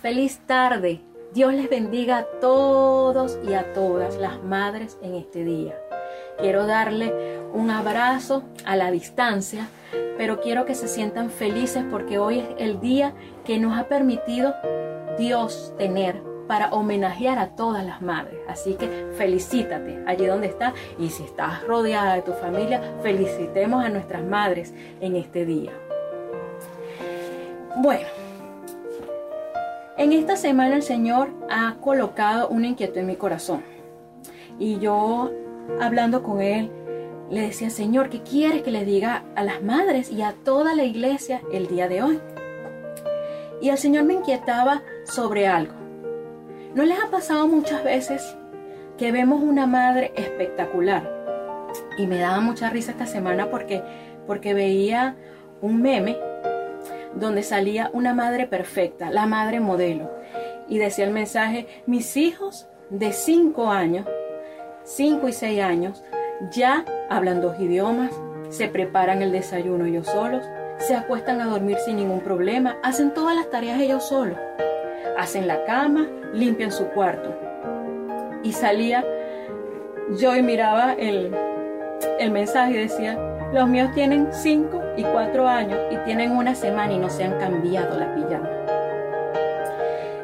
Feliz tarde. Dios les bendiga a todos y a todas las madres en este día. Quiero darle un abrazo a la distancia, pero quiero que se sientan felices porque hoy es el día que nos ha permitido Dios tener para homenajear a todas las madres. Así que felicítate allí donde estás y si estás rodeada de tu familia, felicitemos a nuestras madres en este día. Bueno, en esta semana el Señor ha colocado una inquietud en mi corazón. Y yo, hablando con Él, le decía, Señor, ¿qué quieres que le diga a las madres y a toda la iglesia el día de hoy? Y el Señor me inquietaba sobre algo. ¿No les ha pasado muchas veces que vemos una madre espectacular? Y me daba mucha risa esta semana porque, porque veía un meme donde salía una madre perfecta, la madre modelo. Y decía el mensaje, mis hijos de 5 años, 5 y 6 años, ya hablan dos idiomas, se preparan el desayuno ellos solos, se acuestan a dormir sin ningún problema, hacen todas las tareas ellos solos hacen la cama, limpian su cuarto. Y salía yo y miraba el, el mensaje y decía, los míos tienen 5 y 4 años y tienen una semana y no se han cambiado la pijama.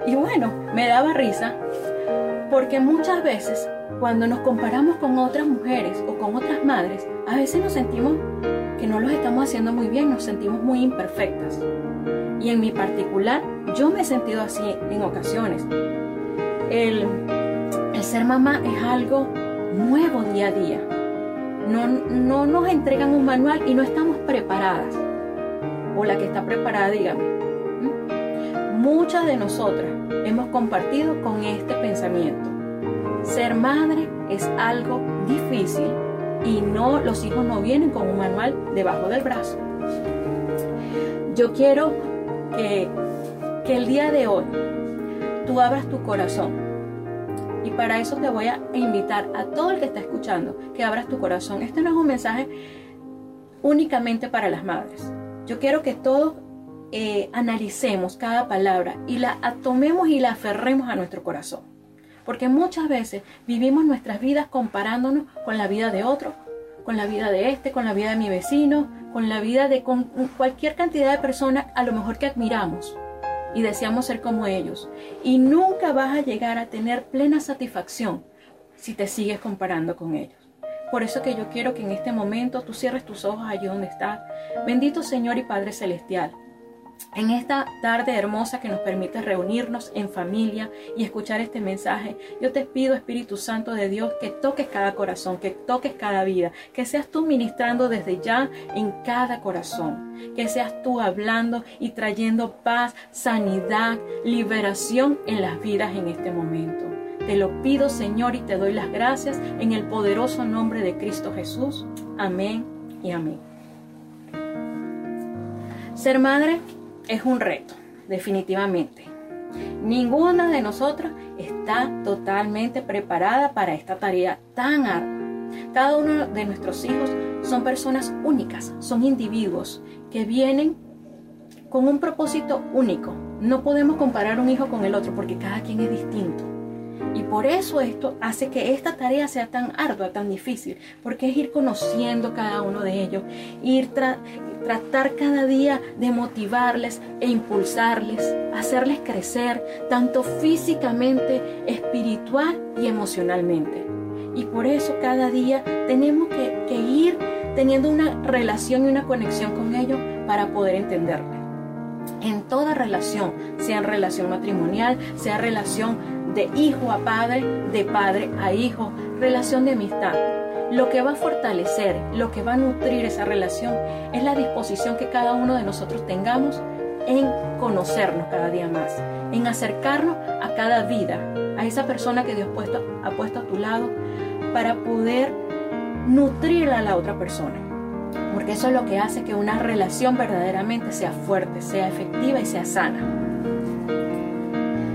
Y bueno, me daba risa porque muchas veces cuando nos comparamos con otras mujeres o con otras madres, a veces nos sentimos que no los estamos haciendo muy bien, nos sentimos muy imperfectas. Y en mi particular, yo me he sentido así en ocasiones. El, ser mamá es algo nuevo día a día. No, no nos entregan un manual y no estamos preparadas. O la que está preparada, dígame. ¿Mm? Muchas de nosotras hemos compartido con este pensamiento. Ser madre es algo difícil y no los hijos no vienen con un manual debajo del brazo. Yo quiero que, el día de hoy tú abras tu corazón. Y para eso te voy a invitar a todo el que está escuchando que abras tu corazón. Este no es un mensaje únicamente para las madres. Yo quiero que todos eh, analicemos cada palabra y la tomemos y la aferremos a nuestro corazón. Porque muchas veces vivimos nuestras vidas comparándonos con la vida de otro, con la vida de este, con la vida de mi vecino, con la vida de cualquier cantidad de personas a lo mejor que admiramos y deseamos ser como ellos. Y nunca vas a llegar a tener plena satisfacción si te sigues comparando con ellos. Por eso que yo quiero que en este momento tú cierres tus ojos allí donde estás. Bendito Señor y Padre Celestial en esta tarde hermosa que nos permite reunirnos en familia y escuchar este mensaje, yo te pido, Espíritu Santo de Dios, que toques cada corazón, que toques cada vida, que seas tú ministrando desde ya en cada corazón, que seas tú hablando y trayendo paz, sanidad, liberación en las vidas en este momento. Te lo pido, Señor, y te doy las gracias en el poderoso nombre de Cristo Jesús. Amén y amén. Ser madre es un reto, definitivamente. Ninguna de nosotras está totalmente preparada para esta tarea tan ardua. Cada uno de nuestros hijos son personas únicas, son individuos que vienen con un propósito único. No podemos comparar un hijo con el otro porque cada quien es distinto. Y por eso esto hace que esta tarea sea tan ardua, tan difícil, porque es ir conociendo cada uno de ellos, ir tratar cada día de motivarles e impulsarles, hacerles crecer, tanto físicamente, espiritual y emocionalmente. Y por eso cada día tenemos que, ir teniendo una relación y una conexión con ellos para poder entenderles. En toda relación, sea en relación matrimonial, sea relación de hijo a padre, de padre a hijo, relación de amistad. Lo que va a fortalecer, lo que va a nutrir esa relación es la disposición que cada uno de nosotros tengamos en conocernos cada día más, en acercarnos a cada vida, a esa persona que Dios puesto, ha puesto a tu lado para poder nutrir a la otra persona. Porque eso es lo que hace que una relación verdaderamente sea fuerte, sea efectiva y sea sana.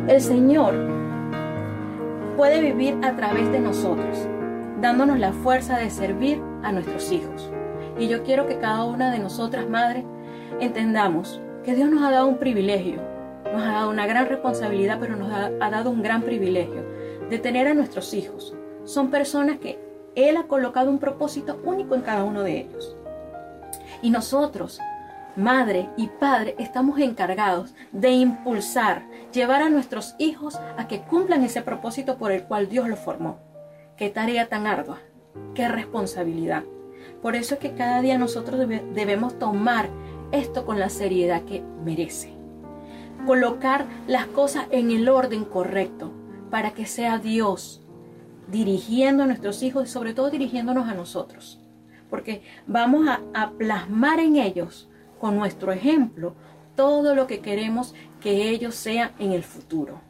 El Señor puede vivir a través de nosotros dándonos la fuerza de servir a nuestros hijos. Y yo quiero que cada una de nosotras, madres, entendamos que Dios nos ha dado un privilegio, nos ha dado una gran responsabilidad, pero nos ha, dado un gran privilegio de tener a nuestros hijos. Son personas que Él ha colocado un propósito único en cada uno de ellos. Y nosotros, madre y padre, estamos encargados de impulsar, llevar a nuestros hijos a que cumplan ese propósito por el cual Dios los formó. Qué tarea tan ardua, qué responsabilidad. Por eso es que cada día nosotros debemos tomar esto con la seriedad que merece. Colocar las cosas en el orden correcto para que sea Dios dirigiendo a nuestros hijos y sobre todo dirigiéndonos a nosotros. Porque vamos a, plasmar en ellos, con nuestro ejemplo, todo lo que queremos que ellos sean en el futuro.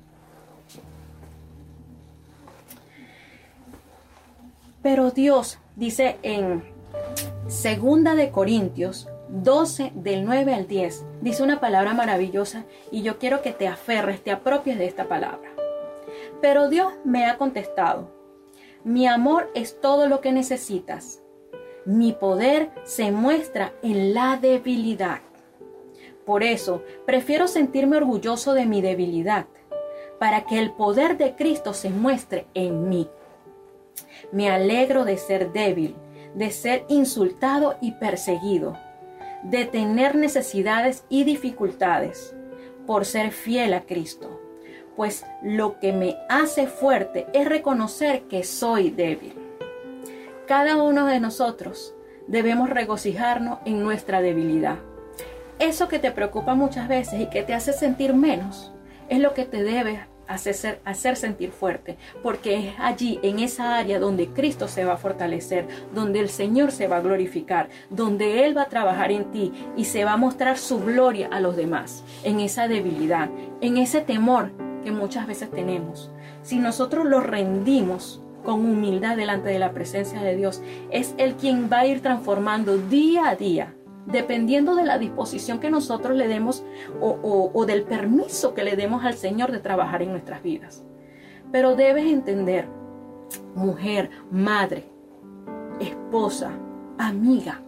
Pero Dios dice en Segunda de Corintios 12 del 9 al 10 dice una palabra maravillosa y yo quiero que te aferres, te apropies de esta palabra. Pero Dios me ha contestado, mi amor es todo lo que necesitas. Mi poder se muestra en la debilidad. Por eso, prefiero sentirme orgulloso de mi debilidad, para que el poder de Cristo se muestre en mí. Me alegro de ser débil, de ser insultado y perseguido, de tener necesidades y dificultades, por ser fiel a Cristo. Pues lo que me hace fuerte es reconocer que soy débil. Cada uno de nosotros debemos regocijarnos en nuestra debilidad. Eso que te preocupa muchas veces y que te hace sentir menos, es lo que te debe hacer, hacer sentir fuerte, porque es allí, en esa área, donde Cristo se va a fortalecer, donde el Señor se va a glorificar, donde Él va a trabajar en ti y se va a mostrar su gloria a los demás, en esa debilidad, en ese temor que muchas veces tenemos. Si nosotros lo rendimos con humildad delante de la presencia de Dios, es Él quien va a ir transformando día a día dependiendo de la disposición que nosotros le demos o, del permiso que le demos al Señor de trabajar en nuestras vidas. Pero debes entender, mujer, madre, esposa, amiga,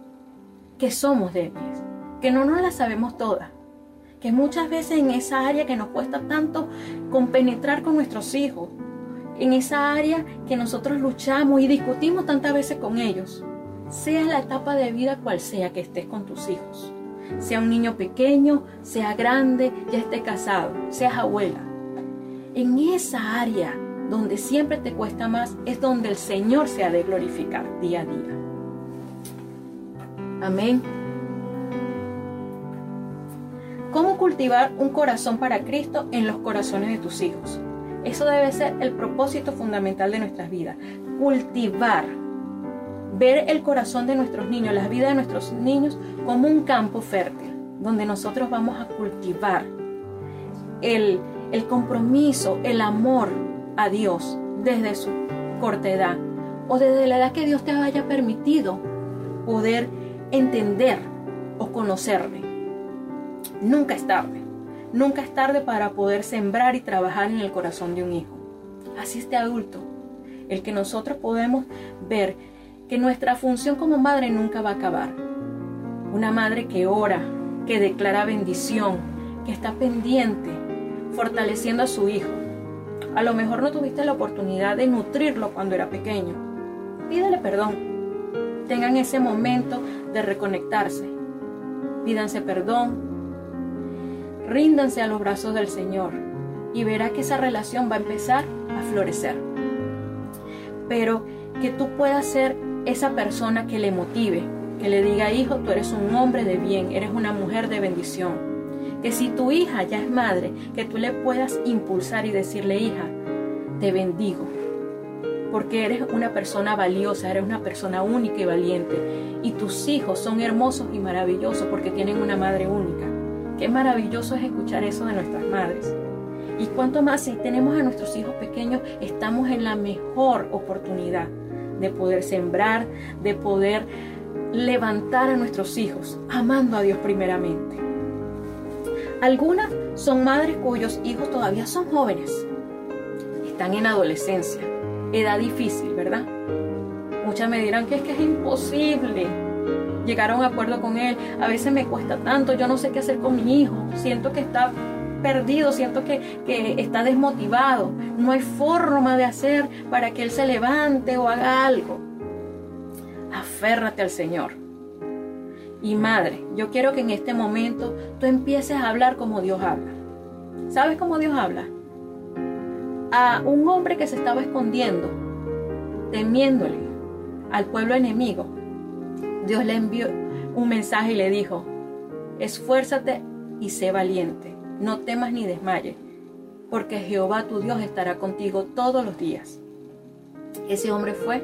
que somos débiles, que no nos la sabemos todas, que muchas veces en esa área que nos cuesta tanto compenetrar con nuestros hijos, en esa área que nosotros luchamos y discutimos tantas veces con ellos, sea la etapa de vida cual sea que estés con tus hijos. Sea un niño pequeño, sea grande, ya esté casado, seas abuela. En esa área donde siempre te cuesta más es donde el Señor se ha de glorificar día a día. Amén. ¿Cómo cultivar un corazón para Cristo en los corazones de tus hijos? Eso debe ser el propósito fundamental de nuestras vidas. Cultivar ver el corazón de nuestros niños, la vida de nuestros niños como un campo fértil, donde nosotros vamos a cultivar el, el compromiso, el amor a Dios desde su corta edad o desde la edad que Dios te haya permitido poder entender o conocerle. Nunca es tarde. Nunca es tarde para poder sembrar y trabajar en el corazón de un hijo. Así este adulto, el que nosotros podemos ver que nuestra función como madre nunca va a acabar. Una madre que ora, que declara bendición, que está pendiente, fortaleciendo a su hijo. A lo mejor no tuviste la oportunidad de nutrirlo cuando era pequeño. Pídele perdón. Tengan ese momento de reconectarse. Pídanse perdón. Ríndanse a los brazos del Señor y verá que esa relación va a empezar a florecer. Pero que tú puedas ser esa persona que le motive, que le diga, hijo, tú eres un hombre de bien, eres una mujer de bendición. Que si tu hija ya es madre, que tú le puedas impulsar y decirle, hija, te bendigo, porque eres una persona valiosa, eres una persona única y valiente. Y tus hijos son hermosos y maravillosos porque tienen una madre única. Qué maravilloso es escuchar eso de nuestras madres. Y cuanto más si tenemos a nuestros hijos pequeños, estamos en la mejor oportunidad de poder sembrar, de poder levantar a nuestros hijos, amando a Dios primeramente. Algunas son madres cuyos hijos todavía son jóvenes, están en adolescencia, edad difícil, ¿verdad? Muchas me dirán que es que es imposible llegar a un acuerdo con él. A veces me cuesta tanto, yo no sé qué hacer con mi hijo, siento que está perdido, siento que, que está desmotivado. No hay forma de hacer para que él se levante o haga algo. Aférrate al Señor. Y madre, yo quiero que en este momento tú empieces a hablar como Dios habla. ¿Sabes cómo Dios habla? A un hombre que se estaba escondiendo, temiéndole al pueblo enemigo, Dios le envió un mensaje y le dijo, esfuérzate y sé valiente, no temas ni desmayes, porque Jehová tu Dios estará contigo todos los días. Ese hombre fue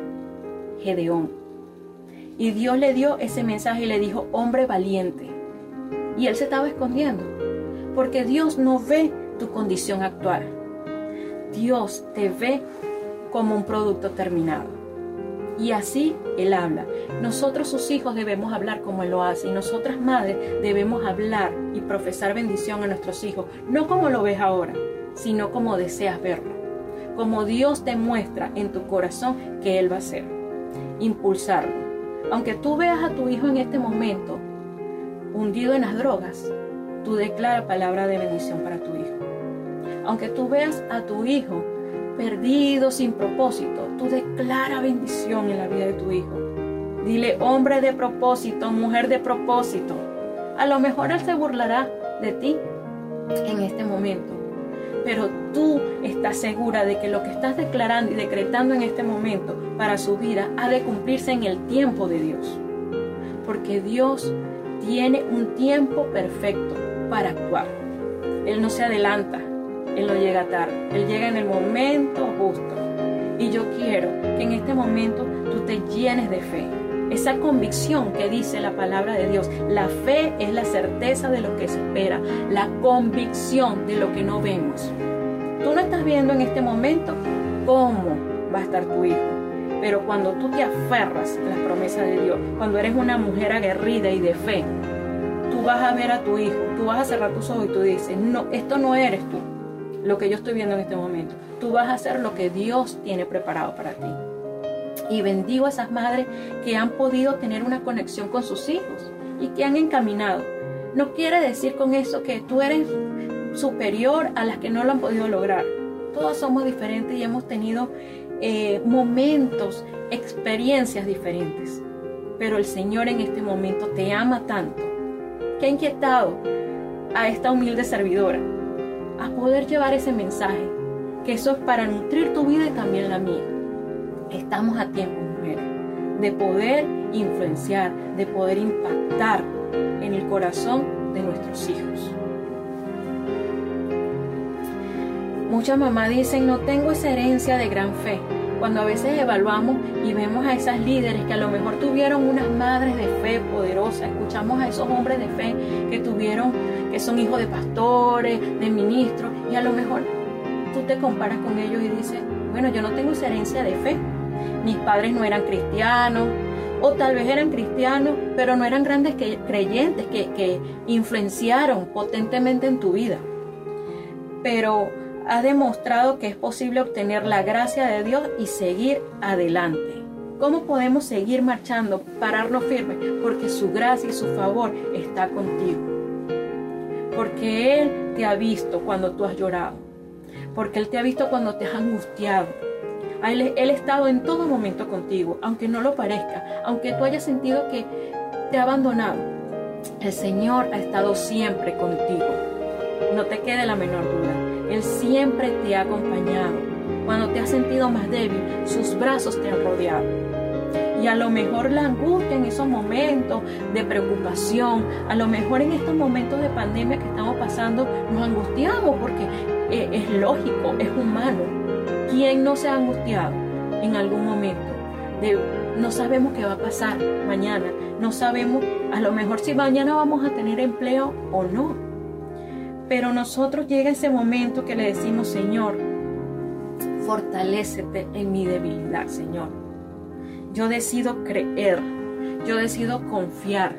Gedeón. Y Dios le dio ese mensaje y le dijo, hombre valiente. Y él se estaba escondiendo, porque Dios no ve tu condición actual. Dios te ve como un producto terminado. Y así Él habla. Nosotros sus hijos debemos hablar como Él lo hace. Y nosotras madres debemos hablar y profesar bendición a nuestros hijos. No como lo ves ahora, sino como deseas verlo. Como Dios te muestra en tu corazón que Él va a hacer. Impulsarlo. Aunque tú veas a tu hijo en este momento hundido en las drogas, tú declara palabra de bendición para tu hijo. Aunque tú veas a tu hijo perdido, sin propósito, tú declara bendición en la vida de tu hijo. Dile, hombre de propósito, mujer de propósito. A lo mejor él se burlará de ti en este momento, pero tú estás segura de que lo que estás declarando y decretando en este momento para su vida ha de cumplirse en el tiempo de Dios. Porque Dios tiene un tiempo perfecto para actuar. Él no se adelanta, él no llega tarde, Él llega en el momento justo. Y yo quiero que en este momento tú te llenes de fe. Esa convicción que dice la palabra de Dios. La fe es la certeza de lo que se espera, la convicción de lo que no vemos. Tú no estás viendo en este momento cómo va a estar tu hijo. Pero cuando tú te aferras a las promesas de Dios, cuando eres una mujer aguerrida y de fe, tú vas a ver a tu hijo, tú vas a cerrar tus ojos y tú dices, no, esto no eres tú lo que yo estoy viendo en este momento. Tú vas a hacer lo que Dios tiene preparado para ti. Y bendigo a esas madres que han podido tener una conexión con sus hijos y que han encaminado. No quiere decir con eso que tú eres superior a las que no lo han podido lograr. Todos somos diferentes y hemos tenido eh, momentos, experiencias diferentes. Pero el Señor en este momento te ama tanto que ha inquietado a esta humilde servidora a poder llevar ese mensaje, que eso es para nutrir tu vida y también la mía. Estamos a tiempo, mujeres, de poder influenciar, de poder impactar en el corazón de nuestros hijos. Muchas mamás dicen, no tengo esa herencia de gran fe. Cuando a veces evaluamos y vemos a esas líderes que a lo mejor tuvieron unas madres de fe poderosas, escuchamos a esos hombres de fe que tuvieron que son hijos de pastores, de ministros, y a lo mejor tú te comparas con ellos y dices, bueno, yo no tengo herencia de fe. Mis padres no eran cristianos, o tal vez eran cristianos, pero no eran grandes creyentes que, que influenciaron potentemente en tu vida. Pero ha demostrado que es posible obtener la gracia de Dios y seguir adelante. ¿Cómo podemos seguir marchando, pararnos firmes? Porque su gracia y su favor está contigo porque Él te ha visto cuando tú has llorado, porque Él te ha visto cuando te has angustiado. Él, él ha estado en todo momento contigo, aunque no lo parezca, aunque tú hayas sentido que te ha abandonado. El Señor ha estado siempre contigo. No te quede la menor duda. Él siempre te ha acompañado. Cuando te has sentido más débil, sus brazos te han rodeado. Y a lo mejor la angustia en esos momentos de preocupación, a lo mejor en estos momentos de pandemia que estamos pasando, nos angustiamos porque eh, es lógico, es humano. ¿Quién no se ha angustiado en algún momento? no sabemos qué va a pasar mañana, no sabemos a lo mejor si mañana vamos a tener empleo o no. Pero nosotros llega ese momento que le decimos, Señor, fortalécete en mi debilidad, Señor yo decido creer, yo decido confiar,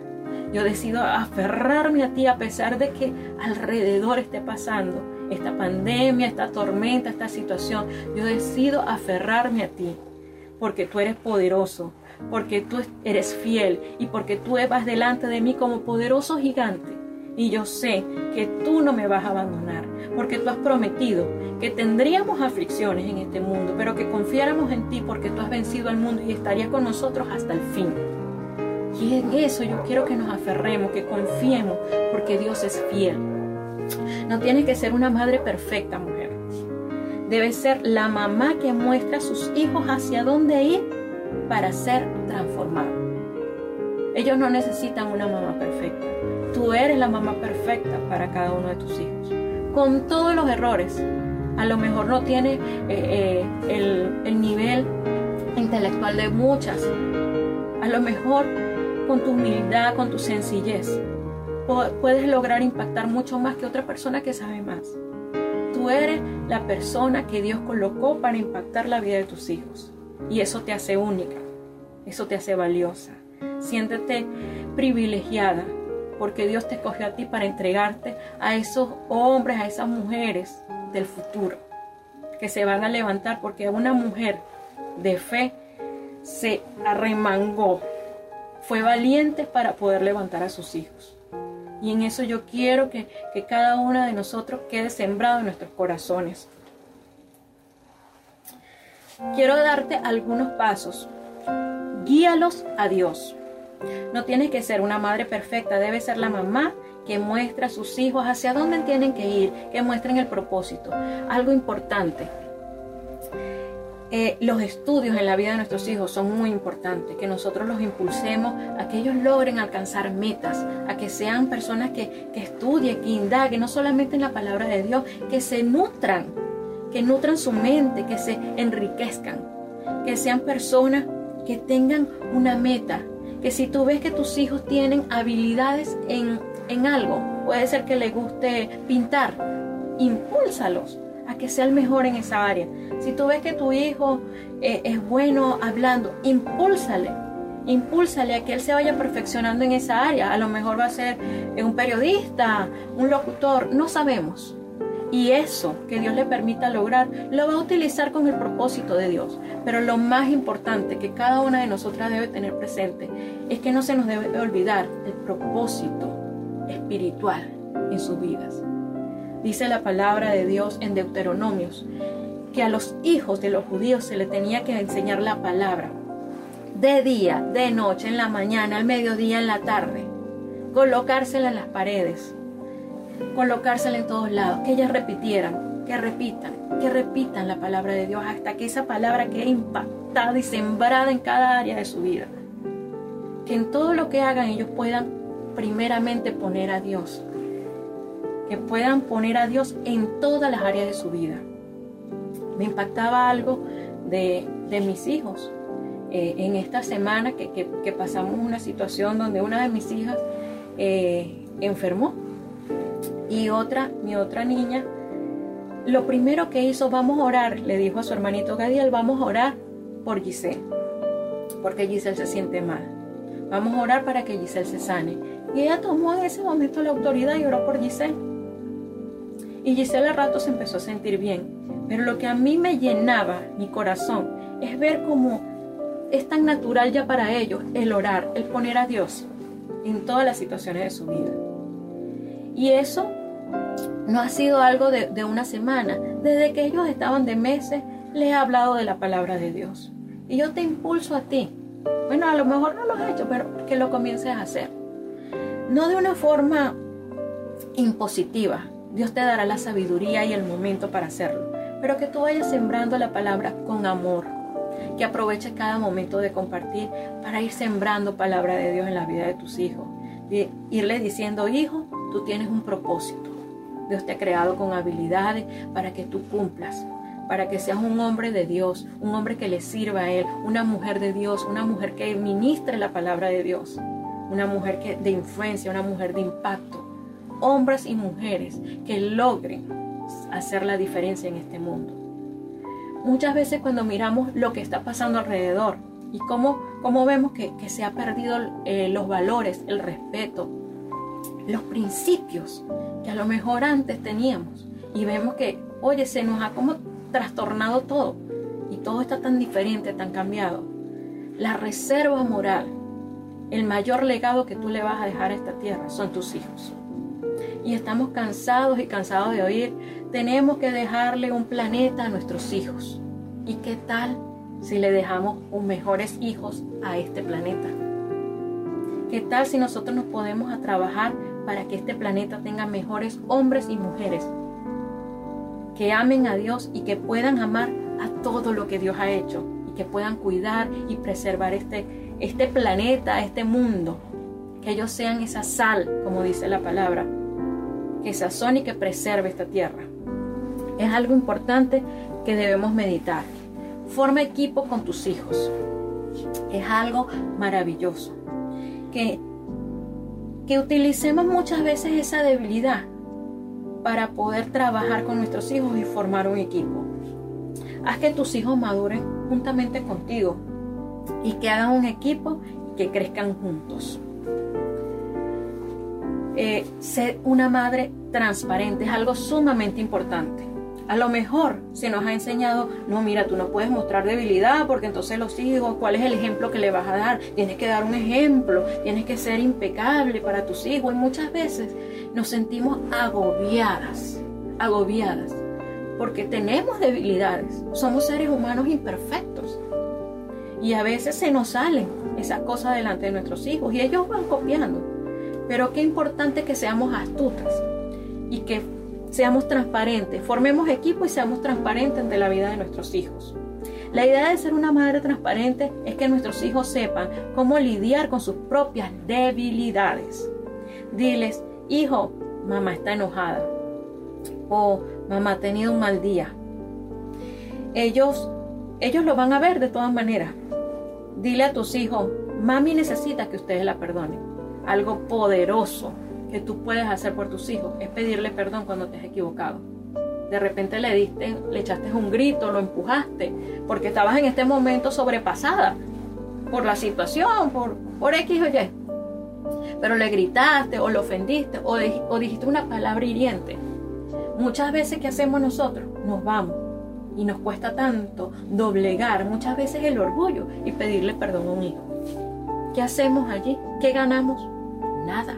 yo decido aferrarme a ti a pesar de que alrededor esté pasando esta pandemia, esta tormenta, esta situación. Yo decido aferrarme a ti porque tú eres poderoso, porque tú eres fiel y porque tú vas delante de mí como poderoso gigante. Y yo sé que tú no me vas a abandonar porque tú has prometido que tendríamos aflicciones en este mundo, pero que confiáramos en ti porque tú has vencido al mundo y estarías con nosotros hasta el fin. Y en eso yo quiero que nos aferremos, que confiemos, porque Dios es fiel. No tienes que ser una madre perfecta, mujer. Debe ser la mamá que muestra a sus hijos hacia dónde ir para ser transformado. Ellos no necesitan una mamá perfecta. Tú eres la mamá perfecta para cada uno de tus hijos. Con todos los errores. A lo mejor no tiene eh, eh, el, el nivel intelectual de muchas. A lo mejor con tu humildad, con tu sencillez, puedes lograr impactar mucho más que otra persona que sabe más. Tú eres la persona que Dios colocó para impactar la vida de tus hijos. Y eso te hace única, eso te hace valiosa. Siéntete privilegiada porque Dios te escogió a ti para entregarte a esos hombres, a esas mujeres del futuro que se van a levantar porque una mujer de fe se arremangó fue valiente para poder levantar a sus hijos. Y en eso yo quiero que, cada una de nosotros quede sembrado en nuestros corazones. Quiero darte algunos pasos. Guíalos a Dios. No tienes que ser una madre perfecta, debe ser la mamá que muestra a sus hijos hacia dónde tienen que ir, que muestren el propósito. Algo importante, eh, los estudios en la vida de nuestros hijos son muy importantes, que nosotros los impulsemos a que ellos logren alcanzar metas, a que sean personas que, que estudien, que indaguen, no solamente en la palabra de Dios, que se nutran, que nutran su mente, que se enriquezcan, que sean personas que tengan una meta, que si tú ves que tus hijos tienen habilidades en, en algo, puede ser que les guste pintar, impúlsalos a que sea el mejor en esa área. Si tú ves que tu hijo eh, es bueno hablando, impúlsale. Impúlsale a que él se vaya perfeccionando en esa área. A lo mejor va a ser eh, un periodista, un locutor, no sabemos. Y eso que Dios le permita lograr, lo va a utilizar con el propósito de Dios. Pero lo más importante que cada una de nosotras debe tener presente es que no se nos debe olvidar el propósito espiritual en sus vidas. Dice la palabra de Dios en Deuteronomios que a los hijos de los judíos se le tenía que enseñar la palabra de día, de noche, en la mañana, al mediodía, en la tarde, colocársela en las paredes, colocársela en todos lados, que ellas repitieran, que repitan, que repitan la palabra de Dios hasta que esa palabra quede impactada y sembrada en cada área de su vida. Que en todo lo que hagan ellos puedan primeramente poner a Dios que puedan poner a Dios en todas las áreas de su vida. Me impactaba algo de, mis hijos. Eh, en esta semana que, pasamos una situación donde una de mis hijas eh, enfermó y otra, mi otra niña, lo primero que hizo, vamos a orar, le dijo a su hermanito Gadiel, vamos a orar por Giselle, porque Giselle se siente mal. Vamos a orar para que Giselle se sane. Y ella tomó en ese momento la autoridad y oró por Giselle. Y Gisela al rato se empezó a sentir bien. Pero lo que a mí me llenaba mi corazón es ver cómo es tan natural ya para ellos el orar, el poner a Dios en todas las situaciones de su vida. Y eso no ha sido algo de, una semana. Desde que ellos estaban de meses, les he hablado de la palabra de Dios. Y yo te impulso a ti. Bueno, a lo mejor no lo has hecho, pero que lo comiences a hacer. No de una forma impositiva, Dios te dará la sabiduría y el momento para hacerlo. Pero que tú vayas sembrando la palabra con amor. Que aproveches cada momento de compartir para ir sembrando palabra de Dios en la vida de tus hijos. De irle diciendo, hijo, tú tienes un propósito. Dios te ha creado con habilidades para que tú cumplas, para que seas un hombre de Dios, un hombre que le sirva a Él, una mujer de Dios, una mujer que ministre la palabra de Dios, una mujer que, de influencia, una mujer de impacto hombres y mujeres que logren hacer la diferencia en este mundo. Muchas veces cuando miramos lo que está pasando alrededor y cómo, cómo vemos que, se ha perdido eh, los valores, el respeto, los principios que a lo mejor antes teníamos y vemos que, oye, se nos ha como trastornado todo y todo está tan diferente, tan cambiado. La reserva moral, el mayor legado que tú le vas a dejar a esta tierra son tus hijos y estamos cansados y cansados de oír tenemos que dejarle un planeta a nuestros hijos. ¿Y qué tal si le dejamos un mejores hijos a este planeta? ¿Qué tal si nosotros nos podemos a trabajar para que este planeta tenga mejores hombres y mujeres que amen a Dios y que puedan amar a todo lo que Dios ha hecho y que puedan cuidar y preservar este, este planeta, este mundo? Que ellos sean esa sal, como dice la palabra, que sazone y que preserve esta tierra. Es algo importante que debemos meditar. Forma equipo con tus hijos. Es algo maravilloso. Que, que utilicemos muchas veces esa debilidad para poder trabajar con nuestros hijos y formar un equipo. Haz que tus hijos maduren juntamente contigo y que hagan un equipo que crezcan juntos. Eh, ser una madre transparente es algo sumamente importante. A lo mejor se nos ha enseñado, no, mira, tú no puedes mostrar debilidad porque entonces los hijos, ¿cuál es el ejemplo que le vas a dar? Tienes que dar un ejemplo, tienes que ser impecable para tus hijos. Y muchas veces nos sentimos agobiadas, agobiadas, porque tenemos debilidades. Somos seres humanos imperfectos. Y a veces se nos salen esas cosas delante de nuestros hijos y ellos van copiando. Pero qué importante que seamos astutas y que seamos transparentes, formemos equipo y seamos transparentes ante la vida de nuestros hijos. La idea de ser una madre transparente es que nuestros hijos sepan cómo lidiar con sus propias debilidades. Diles, hijo, mamá está enojada o mamá ha tenido un mal día. Ellos, ellos lo van a ver de todas maneras. Dile a tus hijos, mami necesita que ustedes la perdonen. Algo poderoso que tú puedes hacer por tus hijos es pedirle perdón cuando te has equivocado. De repente le diste, le echaste un grito, lo empujaste, porque estabas en este momento sobrepasada por la situación, por, por X o Y. Pero le gritaste o lo ofendiste o, o dijiste una palabra hiriente. Muchas veces, ¿qué hacemos nosotros? Nos vamos y nos cuesta tanto doblegar muchas veces el orgullo y pedirle perdón a un hijo. ¿Qué hacemos allí? ¿Qué ganamos? Nada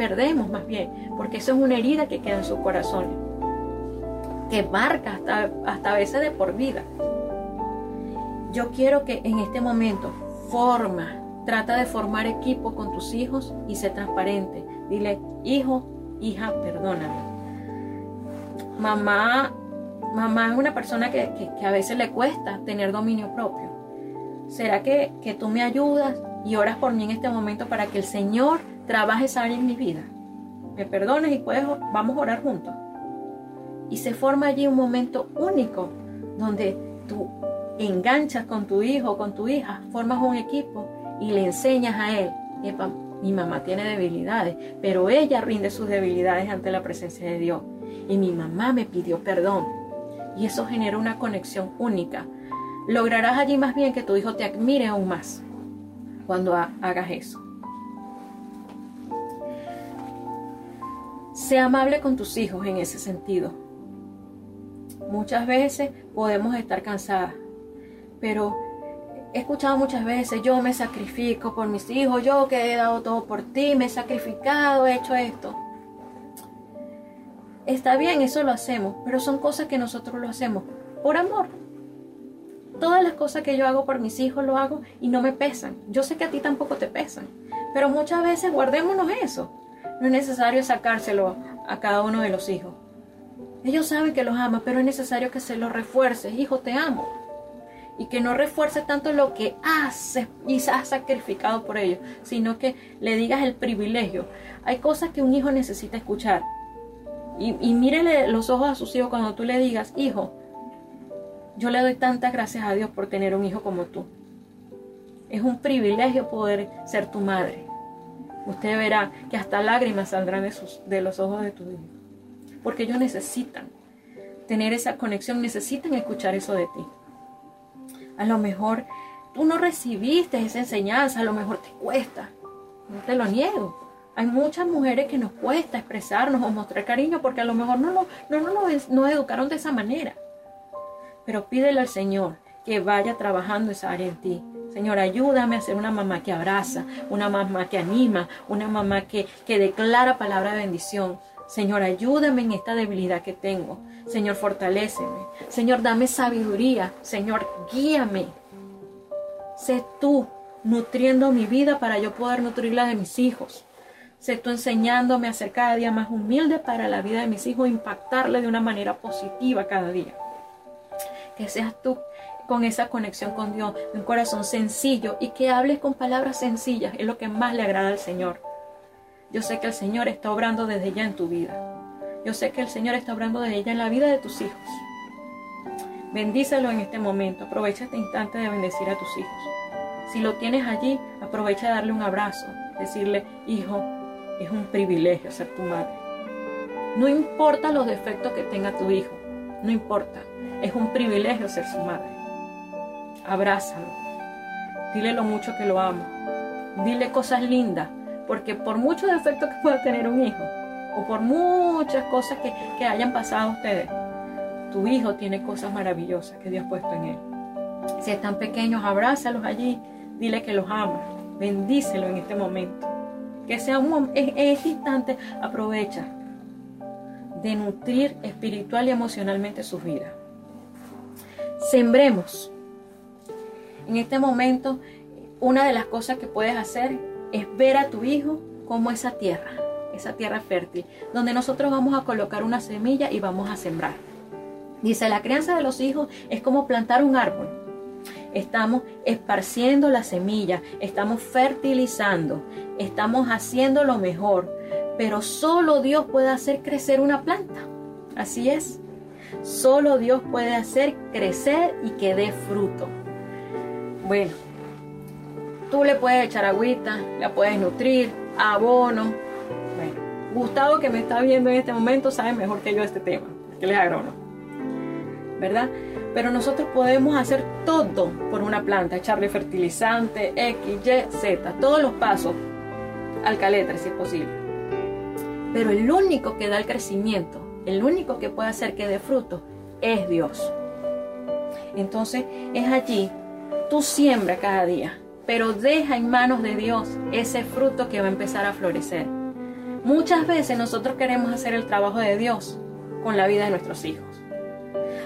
perdemos más bien, porque eso es una herida que queda en su corazón, que marca hasta, hasta a veces de por vida. Yo quiero que en este momento forma, trata de formar equipo con tus hijos y sé transparente. Dile, hijo, hija, perdóname. Mamá, mamá es una persona que, a veces le cuesta tener dominio propio. ¿Será que, que tú me ayudas y oras por mí en este momento para que el Señor trabaje esa área en mi vida. Me perdones y puedes, vamos a orar juntos. Y se forma allí un momento único donde tú enganchas con tu hijo, con tu hija, formas un equipo y le enseñas a él, mi mamá tiene debilidades, pero ella rinde sus debilidades ante la presencia de Dios. Y mi mamá me pidió perdón. Y eso genera una conexión única. Lograrás allí más bien que tu hijo te admire aún más cuando hagas eso. Sea amable con tus hijos en ese sentido. Muchas veces podemos estar cansadas, pero he escuchado muchas veces, yo me sacrifico por mis hijos, yo que he dado todo por ti, me he sacrificado, he hecho esto. Está bien, eso lo hacemos, pero son cosas que nosotros lo hacemos por amor. Todas las cosas que yo hago por mis hijos lo hago y no me pesan. Yo sé que a ti tampoco te pesan, pero muchas veces guardémonos eso. No es necesario sacárselo a cada uno de los hijos. Ellos saben que los amas, pero es necesario que se lo refuerces. Hijo, te amo. Y que no refuerce tanto lo que haces y has sacrificado por ellos, sino que le digas el privilegio. Hay cosas que un hijo necesita escuchar. Y, y mírele los ojos a sus hijos cuando tú le digas, hijo, yo le doy tantas gracias a Dios por tener un hijo como tú. Es un privilegio poder ser tu madre. Usted verá que hasta lágrimas saldrán de, sus, de los ojos de tu hijo. Porque ellos necesitan tener esa conexión, necesitan escuchar eso de ti. A lo mejor tú no recibiste esa enseñanza, a lo mejor te cuesta. No te lo niego. Hay muchas mujeres que nos cuesta expresarnos o mostrar cariño porque a lo mejor no, no, no, no nos educaron de esa manera. Pero pídele al Señor que vaya trabajando esa área en ti. Señor, ayúdame a ser una mamá que abraza, una mamá que anima, una mamá que, que declara palabra de bendición. Señor, ayúdame en esta debilidad que tengo. Señor, fortaléceme. Señor, dame sabiduría. Señor, guíame. Sé tú nutriendo mi vida para yo poder nutrir la de mis hijos. Sé tú enseñándome a ser cada día más humilde para la vida de mis hijos, impactarle de una manera positiva cada día. Que seas tú con esa conexión con Dios, un corazón sencillo y que hables con palabras sencillas, es lo que más le agrada al Señor. Yo sé que el Señor está obrando desde ya en tu vida. Yo sé que el Señor está obrando desde ya en la vida de tus hijos. Bendícelo en este momento. Aprovecha este instante de bendecir a tus hijos. Si lo tienes allí, aprovecha de darle un abrazo. Decirle, hijo, es un privilegio ser tu madre. No importa los defectos que tenga tu hijo. No importa. Es un privilegio ser su madre abrázalo, dile lo mucho que lo ama, dile cosas lindas, porque por muchos defectos que pueda tener un hijo, o por muchas cosas que, que hayan pasado a ustedes, tu hijo tiene cosas maravillosas que Dios ha puesto en él. Si están pequeños, abrázalos allí, dile que los ama, bendícelo en este momento. Que sea un en este instante, aprovecha de nutrir espiritual y emocionalmente sus vidas. Sembremos en este momento, una de las cosas que puedes hacer es ver a tu hijo como esa tierra, esa tierra fértil, donde nosotros vamos a colocar una semilla y vamos a sembrar. Dice, la crianza de los hijos es como plantar un árbol. Estamos esparciendo la semilla, estamos fertilizando, estamos haciendo lo mejor, pero solo Dios puede hacer crecer una planta. Así es. Solo Dios puede hacer crecer y que dé fruto. Bueno, tú le puedes echar agüita, la puedes nutrir, abono. Bueno, Gustavo que me está viendo en este momento sabe mejor que yo este tema, que él es agrónomo. ¿Verdad? Pero nosotros podemos hacer todo por una planta, echarle fertilizante, X, Y, Z, todos los pasos al caletre si es posible. Pero el único que da el crecimiento, el único que puede hacer que dé fruto, es Dios. Entonces es allí Tú siembra cada día, pero deja en manos de Dios ese fruto que va a empezar a florecer. Muchas veces nosotros queremos hacer el trabajo de Dios con la vida de nuestros hijos.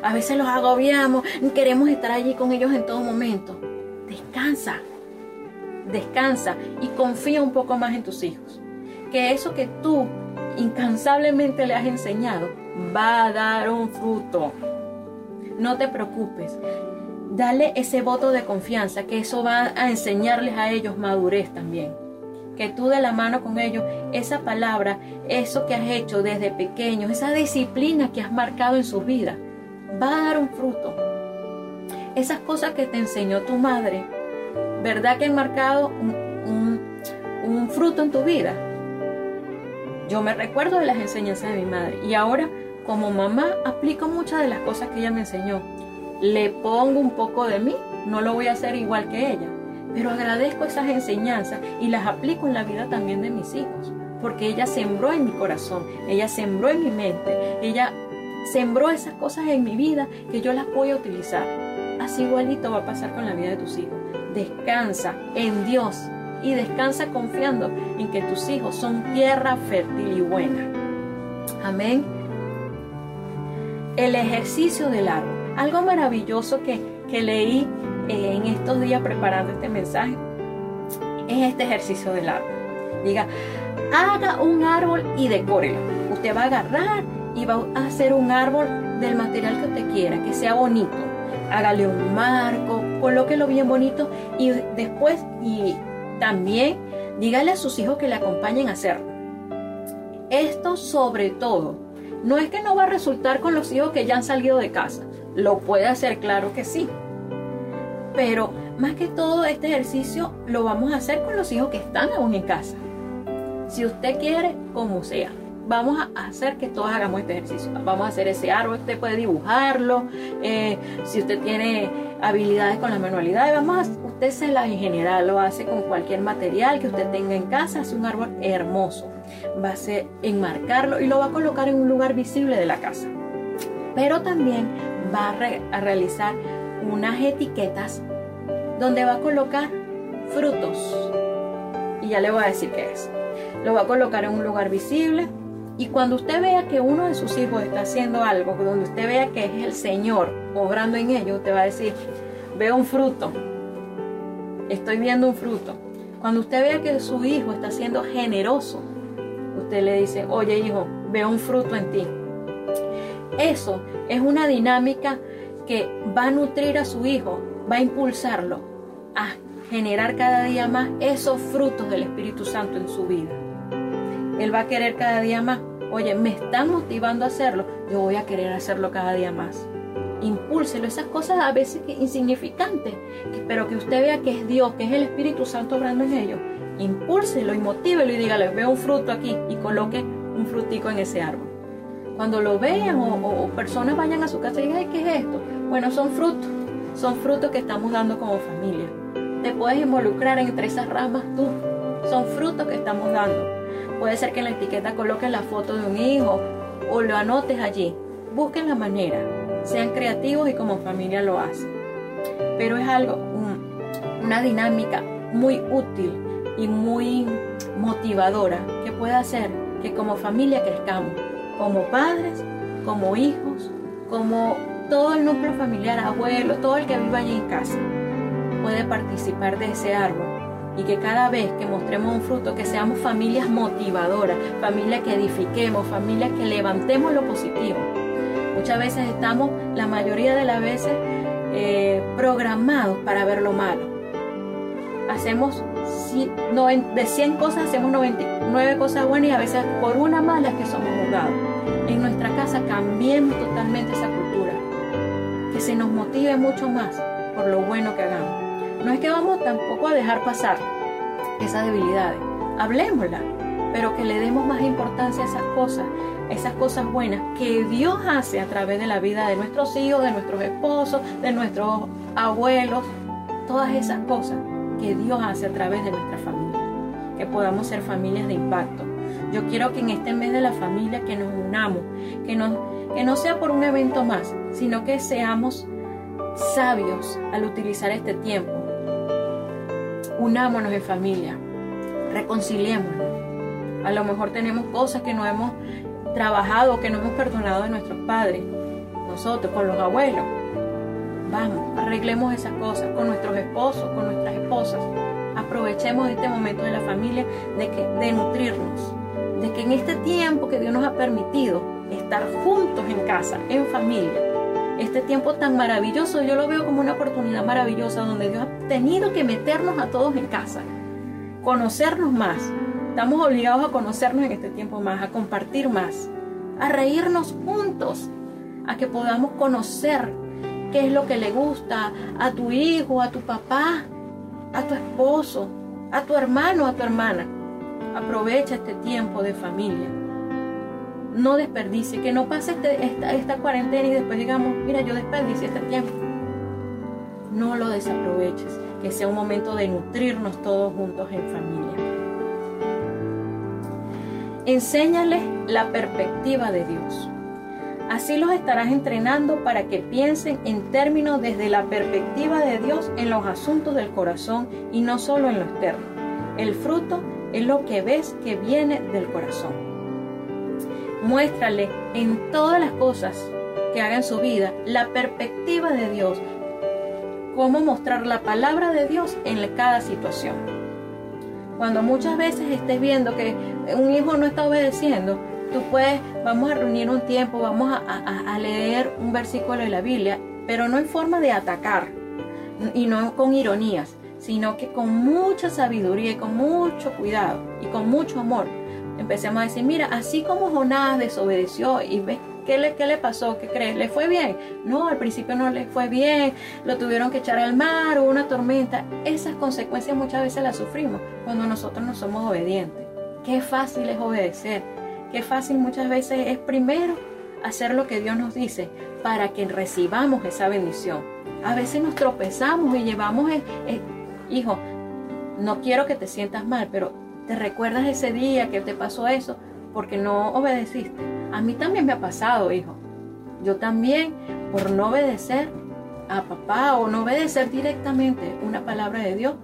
A veces los agobiamos, queremos estar allí con ellos en todo momento. Descansa, descansa y confía un poco más en tus hijos. Que eso que tú incansablemente le has enseñado va a dar un fruto. No te preocupes, dale ese voto de confianza, que eso va a enseñarles a ellos madurez también. Que tú de la mano con ellos, esa palabra, eso que has hecho desde pequeños, esa disciplina que has marcado en su vida, va a dar un fruto. Esas cosas que te enseñó tu madre, ¿verdad que han marcado un, un fruto en tu vida? Yo me recuerdo de las enseñanzas de mi madre y ahora como mamá aplico muchas de las cosas que ella me enseñó le pongo un poco de mí, no lo voy a hacer igual que ella, pero agradezco esas enseñanzas y las aplico en la vida también de mis hijos, porque ella sembró en mi corazón, ella sembró en mi mente, ella sembró esas cosas en mi vida que yo las voy a utilizar. Así igualito va a pasar con la vida de tus hijos. Descansa en Dios y descansa confiando en que tus hijos son tierra fértil y buena. Amén. El ejercicio del árbol. Algo maravilloso que, leí eh, en estos días preparando este mensaje es este ejercicio del árbol. Diga, haga un árbol y decórelo. Usted va a agarrar y va a hacer un árbol del material que usted quiera, que sea bonito. Hágale un marco, colóquelo bien bonito y después y también dígale a sus hijos que le acompañen a hacerlo. Esto sobre todo, no es que no va a resultar con los hijos que ya han salido de casa, ¿Lo puede hacer? Claro que sí. Pero más que todo este ejercicio lo vamos a hacer con los hijos que están aún en casa. Si usted quiere, como sea. Vamos a hacer que todos hagamos este ejercicio. Vamos a hacer ese árbol, usted puede dibujarlo. Eh, si usted tiene habilidades con las manualidades, vamos a, usted se las ingeniera, lo hace con cualquier material que usted tenga en casa, hace un árbol hermoso. Va a ser enmarcarlo y lo va a colocar en un lugar visible de la casa. Pero también va a, realizar unas etiquetas donde va a colocar frutos. Y ya le voy a decir qué es. Lo va a colocar en un lugar visible Y cuando usted vea que uno de sus hijos está haciendo algo, donde usted vea que es el Señor obrando en ellos, usted va a decir, veo un fruto, estoy viendo un fruto. Cuando usted vea que su hijo está siendo generoso, usted le dice, oye hijo, veo un fruto en ti. Eso es una dinámica que va a nutrir a su hijo, va a impulsarlo a generar cada día más esos frutos del Espíritu Santo en su vida. Él va a querer cada día más. Oye, me están motivando a hacerlo, yo voy a querer hacerlo cada día más. Impúlselo, esas cosas a veces insignificantes, pero que usted vea que es Dios, que es el Espíritu Santo obrando en ellos. Impúlselo y motívelo y dígale, veo un fruto aquí y coloque un frutico en ese árbol. Cuando lo vean o, personas vayan a su casa y digan, ¿qué es esto? Bueno, son frutos, son frutos que estamos dando como familia. Te puedes involucrar entre esas ramas tú, son frutos que estamos dando. Puede ser que en la etiqueta coloques la foto de un hijo o lo anotes allí. Busquen la manera, sean creativos y como familia lo hacen. Pero es algo, una dinámica muy útil y muy motivadora que puede hacer que como familia crezcamos, como padres, como hijos, como todo el núcleo familiar, abuelo, todo el que viva allí en casa, puede participar de ese árbol y que cada vez que mostremos un fruto, que seamos familias motivadoras, familias que edifiquemos, familias que levantemos lo positivo. Muchas veces estamos, la mayoría de las veces, eh, programados para ver lo malo. Hacemos, de 100 cosas, hacemos 99 cosas buenas y a veces por una mala que somos juzgados. En nuestra casa cambiemos totalmente esa cultura, que se nos motive mucho más por lo bueno que hagamos. No es que vamos tampoco a dejar pasar esas debilidades, hablemosla, pero que le demos más importancia a esas cosas, esas cosas buenas que Dios hace a través de la vida de nuestros hijos, de nuestros esposos, de nuestros abuelos, todas esas cosas que Dios hace a través de nuestra familia, que podamos ser familias de impacto. Yo quiero que en este mes de la familia que nos unamos, que, que no sea por un evento más, sino que seamos sabios al utilizar este tiempo unámonos en familia, reconciliémonos. A lo mejor tenemos cosas que no hemos trabajado, que no hemos perdonado de nuestros padres, nosotros, con los abuelos. Vamos, arreglemos esas cosas con nuestros esposos, con nuestras esposas. Aprovechemos este momento de la familia de, que, de nutrirnos, de que en este tiempo que Dios nos ha permitido estar juntos en casa, en familia, este tiempo tan maravilloso, yo lo veo como una oportunidad maravillosa donde Dios ha tenido que meternos a todos en casa, conocernos más. Estamos obligados a conocernos en este tiempo más, a compartir más, a reírnos juntos, a que podamos conocer qué es lo que le gusta a tu hijo, a tu papá, a tu esposo, a tu hermano, a tu hermana. Aprovecha este tiempo de familia no desperdicie, que no pase este, esta, cuarentena y después digamos, mira, yo desperdicié este tiempo. No lo desaproveches, que sea un momento de nutrirnos todos juntos en familia. Enséñales la perspectiva de Dios. Así los estarás entrenando para que piensen en términos desde la perspectiva de Dios en los asuntos del corazón y no solo en lo externo. El fruto es lo que ves que viene del corazón. Muéstrale en todas las cosas que haga en su vida la perspectiva de Dios. Cómo mostrar la palabra de Dios en cada situación. Cuando muchas veces estés viendo que un hijo no está obedeciendo, tú puedes, vamos a reunir un tiempo, vamos a, a leer un versículo de la Biblia, pero no en forma de atacar y no con ironías, sino que con mucha sabiduría y con mucho cuidado y con mucho amor empecemos a decir, mira, así como Jonás desobedeció y ves ¿Qué le, ¿Qué le pasó? ¿Qué crees? ¿Le fue bien? No, al principio no le fue bien, lo tuvieron que echar al mar, hubo una tormenta. Esas consecuencias muchas veces las sufrimos cuando nosotros no somos obedientes. Qué fácil es obedecer, qué fácil muchas veces es primero hacer lo que Dios nos dice para que recibamos esa bendición. A veces nos tropezamos y llevamos, eh, eh, hijo, no quiero que te sientas mal, pero ¿Te recuerdas ese día que te pasó eso? Porque no obedeciste. A mí también me ha pasado, hijo. Yo también, por no obedecer a papá o no obedecer directamente una palabra de Dios,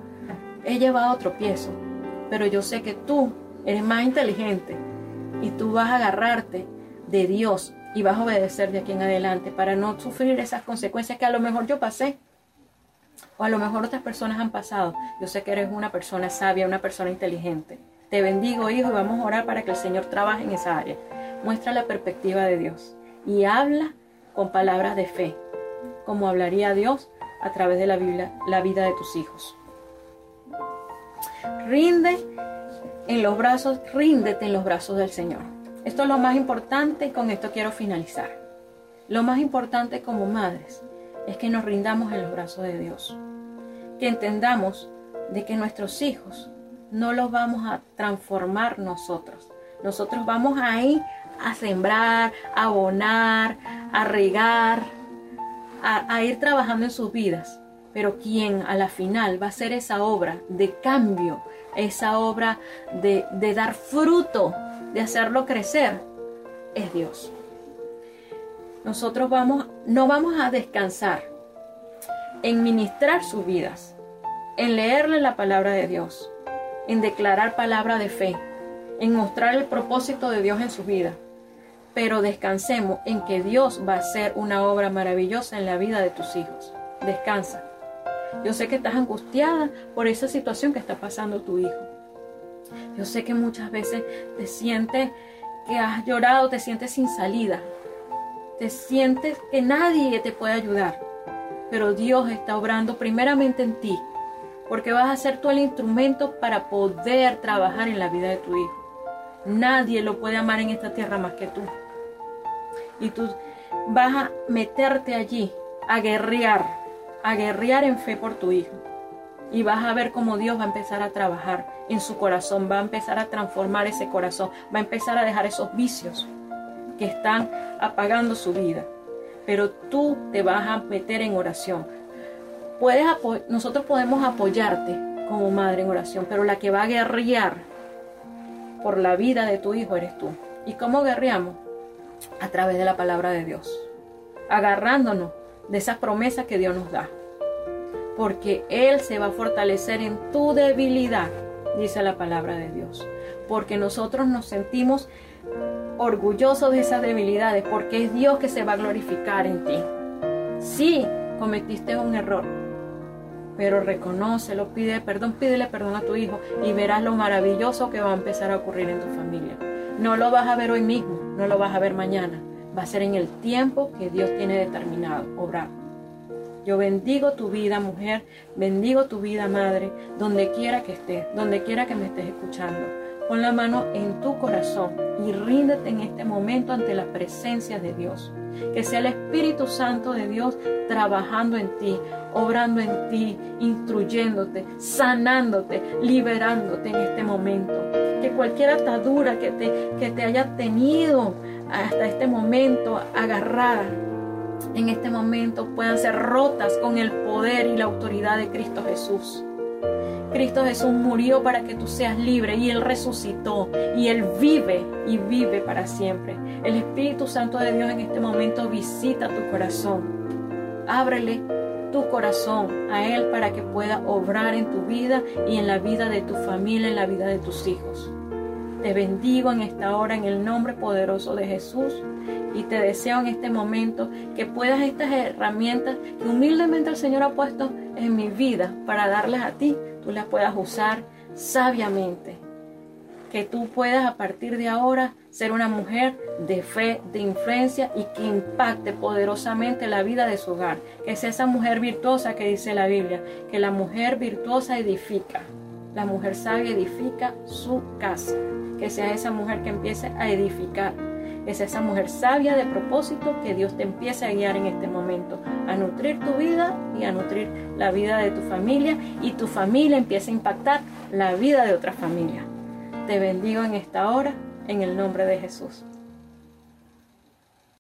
he llevado tropiezo. Pero yo sé que tú eres más inteligente y tú vas a agarrarte de Dios y vas a obedecer de aquí en adelante para no sufrir esas consecuencias que a lo mejor yo pasé o a lo mejor otras personas han pasado. Yo sé que eres una persona sabia, una persona inteligente. Te bendigo, hijo, y vamos a orar para que el Señor trabaje en esa área. Muestra la perspectiva de Dios y habla con palabras de fe, como hablaría Dios a través de la Biblia, la vida de tus hijos. Rinde en los brazos, ríndete en los brazos del Señor. Esto es lo más importante y con esto quiero finalizar. Lo más importante como madres es que nos rindamos en los brazos de Dios. Que entendamos de que nuestros hijos no los vamos a transformar nosotros. Nosotros vamos ahí a sembrar, a abonar, a regar, a, ir trabajando en sus vidas. Pero quien a la final va a hacer esa obra de cambio, esa obra de, de dar fruto, de hacerlo crecer, es Dios. Nosotros vamos, no vamos a descansar en ministrar sus vidas, en leerle la palabra de Dios, en declarar palabra de fe, en mostrar el propósito de Dios en su vida. Pero descansemos en que Dios va a hacer una obra maravillosa en la vida de tus hijos. Descansa. Yo sé que estás angustiada por esa situación que está pasando tu hijo. Yo sé que muchas veces te sientes que has llorado, te sientes sin salida, te sientes que nadie te puede ayudar, pero Dios está obrando primeramente en ti, porque vas a ser tú el instrumento para poder trabajar en la vida de tu hijo. Nadie lo puede amar en esta tierra más que tú. Y tú vas a meterte allí, a guerrear, a guerrear en fe por tu hijo. Y vas a ver cómo Dios va a empezar a trabajar en su corazón, va a empezar a transformar ese corazón, va a empezar a dejar esos vicios que están apagando su vida. Pero tú te vas a meter en oración. Puedes nosotros podemos apoyarte como madre en oración, pero la que va a guerrear por la vida de tu hijo eres tú. ¿Y cómo guerreamos? A través de la palabra de Dios, agarrándonos de esas promesas que Dios nos da. Porque Él se va a fortalecer en tu debilidad, dice la palabra de Dios. Porque nosotros nos sentimos orgulloso de esas debilidades, porque es Dios que se va a glorificar en ti. Sí, cometiste un error, pero reconócelo, pide perdón, pídele perdón a tu hijo y verás lo maravilloso que va a empezar a ocurrir en tu familia. No lo vas a ver hoy mismo, no lo vas a ver mañana, va a ser en el tiempo que Dios tiene determinado obrar. Yo bendigo tu vida, mujer, bendigo tu vida, madre, donde quiera que estés, donde quiera que me estés escuchando. Pon la mano en tu corazón y ríndete en este momento ante la presencia de Dios. Que sea el Espíritu Santo de Dios trabajando en ti, obrando en ti, instruyéndote, sanándote, liberándote en este momento. Que cualquier atadura que te, que te haya tenido hasta este momento agarrada, en este momento puedan ser rotas con el poder y la autoridad de Cristo Jesús. Cristo Jesús murió para que tú seas libre y Él resucitó y Él vive y vive para siempre. El Espíritu Santo de Dios en este momento visita tu corazón. Ábrele tu corazón a Él para que pueda obrar en tu vida y en la vida de tu familia, en la vida de tus hijos. Te bendigo en esta hora en el nombre poderoso de Jesús y te deseo en este momento que puedas estas herramientas que humildemente el Señor ha puesto en mi vida para darles a ti tú las puedas usar sabiamente. Que tú puedas a partir de ahora ser una mujer de fe, de influencia y que impacte poderosamente la vida de su hogar. Que sea esa mujer virtuosa que dice la Biblia, que la mujer virtuosa edifica. La mujer sabia edifica su casa. Que sea esa mujer que empiece a edificar es esa mujer sabia de propósito que Dios te empiece a guiar en este momento, a nutrir tu vida y a nutrir la vida de tu familia y tu familia empiece a impactar la vida de otra familia. Te bendigo en esta hora, en el nombre de Jesús.